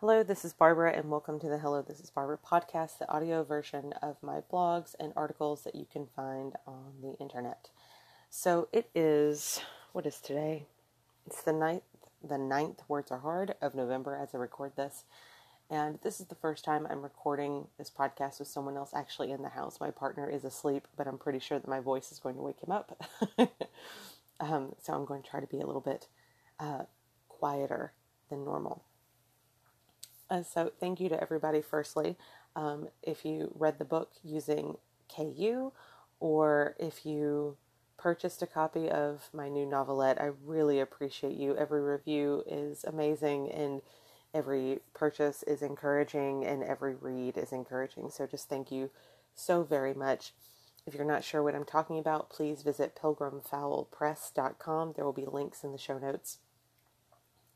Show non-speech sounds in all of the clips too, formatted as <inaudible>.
Hello, this is Barbara, and welcome to the Hello, This is Barbara podcast, the audio version of my blogs and articles that you can find on the internet. So it is, what is today? It's the ninth, the ninth, words are hard, of November as I record this. And this is the first time I'm recording this podcast with someone else actually in the house. My partner is asleep, but I'm pretty sure that my voice is going to wake him up. <laughs> um, so I'm going to try to be a little bit uh, quieter than normal. Uh, so, thank you to everybody, firstly. Um, if you read the book using KU or if you purchased a copy of my new novelette, I really appreciate you. Every review is amazing and every purchase is encouraging and every read is encouraging. So, just thank you so very much. If you're not sure what I'm talking about, please visit pilgrimfowlpress.com. There will be links in the show notes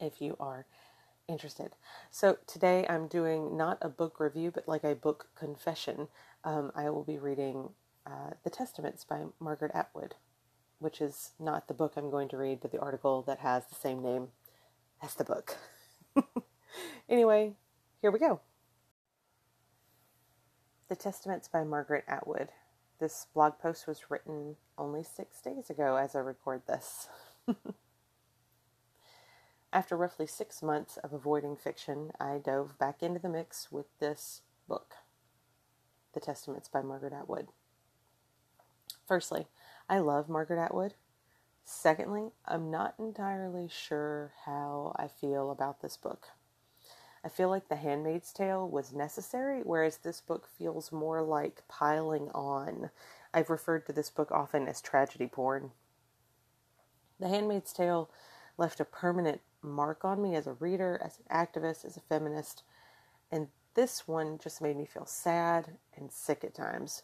if you are interested. So today I'm doing not a book review, but like a book confession. Um, I will be reading uh, The Testaments by Margaret Atwood, which is not the book I'm going to read, but the article that has the same name as the book. <laughs> anyway, here we go. The Testaments by Margaret Atwood. This blog post was written only six days ago as I record this. <laughs> After roughly six months of avoiding fiction, I dove back into the mix with this book, The Testaments by Margaret Atwood. Firstly, I love Margaret Atwood. Secondly, I'm not entirely sure how I feel about this book. I feel like The Handmaid's Tale was necessary, whereas this book feels more like piling on. I've referred to this book often as tragedy porn. The Handmaid's Tale left a permanent mark on me as a reader, as an activist, as a feminist. And this one just made me feel sad and sick at times.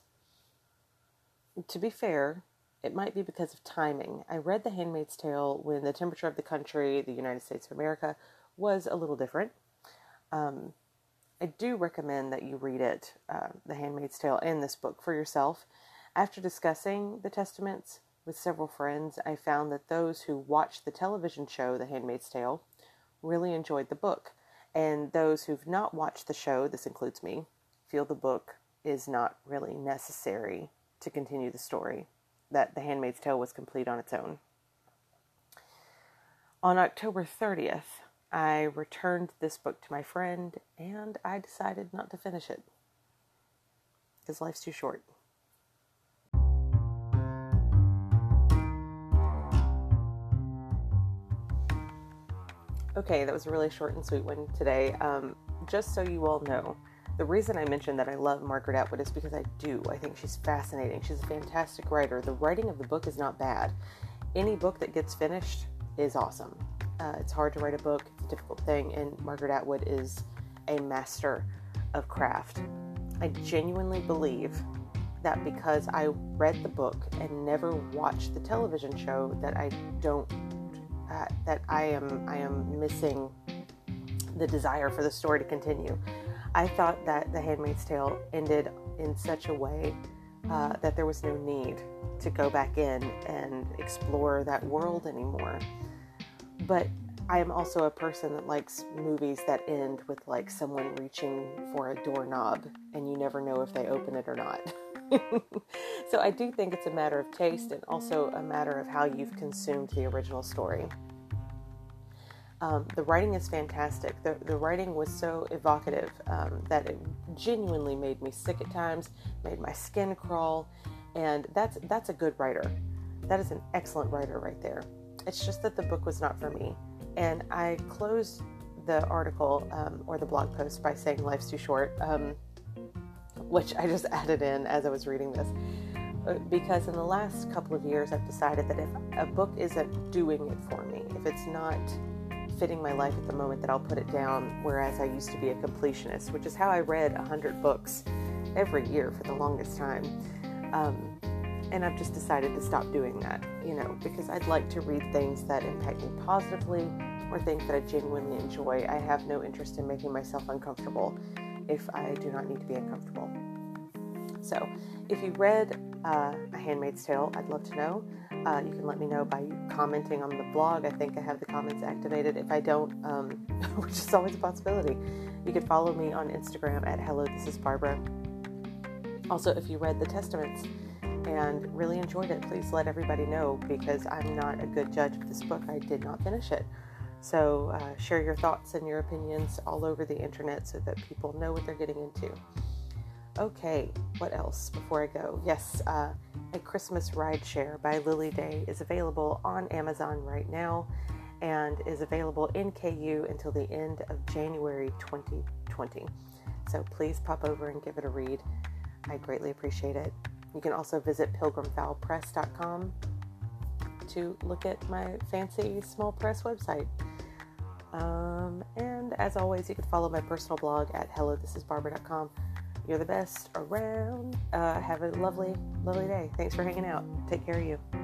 To be fair, it might be because of timing. I read The Handmaid's Tale when the temperature of the country, the United States of America, was a little different. Um, I do recommend that you read it, uh, The Handmaid's Tale, and this book for yourself. After discussing the Testaments, with several friends, I found that those who watched the television show The Handmaid's Tale really enjoyed the book, and those who've not watched the show, this includes me, feel the book is not really necessary to continue the story, that The Handmaid's Tale was complete on its own. On October 30th, I returned this book to my friend and I decided not to finish it because life's too short. Okay, that was a really short and sweet one today. Um, just so you all know, the reason I mentioned that I love Margaret Atwood is because I do. I think she's fascinating. She's a fantastic writer. The writing of the book is not bad. Any book that gets finished is awesome. Uh, it's hard to write a book, it's a difficult thing, and Margaret Atwood is a master of craft. I genuinely believe that because I read the book and never watched the television show, that I don't that I am I am missing the desire for the story to continue. I thought that The Handmaid's Tale ended in such a way uh, that there was no need to go back in and explore that world anymore. But I am also a person that likes movies that end with like someone reaching for a doorknob and you never know if they open it or not. <laughs> <laughs> so I do think it's a matter of taste and also a matter of how you've consumed the original story. Um, the writing is fantastic. The, the writing was so evocative um, that it genuinely made me sick at times, made my skin crawl, and that's that's a good writer. That is an excellent writer right there. It's just that the book was not for me, and I closed the article um, or the blog post by saying life's too short. Which I just <laughs> added in as I was reading this. Uh, because in the last couple of years, I've decided that if a book isn't doing it for me, if it's not fitting my life at the moment, that I'll put it down. Whereas I used to be a completionist, which is how I read 100 books every year for the longest time. Um, and I've just decided to stop doing that, you know, because I'd like to read things that impact me positively or things that I genuinely enjoy. I have no interest in making myself uncomfortable if I do not need to be uncomfortable. So, if you read uh, A Handmaid's Tale, I'd love to know. Uh, you can let me know by commenting on the blog. I think I have the comments activated. If I don't, um, <laughs> which is always a possibility, you can follow me on Instagram at Hello, this is Barbara. Also, if you read the Testaments and really enjoyed it, please let everybody know because I'm not a good judge of this book. I did not finish it. So, uh, share your thoughts and your opinions all over the internet so that people know what they're getting into. Okay, what else before I go? Yes, uh, A Christmas Ride Share by Lily Day is available on Amazon right now and is available in KU until the end of January 2020. So please pop over and give it a read. I greatly appreciate it. You can also visit pilgrimfowlpress.com to look at my fancy small press website. Um, and as always, you can follow my personal blog at hellothisisbarbara.com. You're the best around. Uh, have a lovely, lovely day. Thanks for hanging out. Take care of you.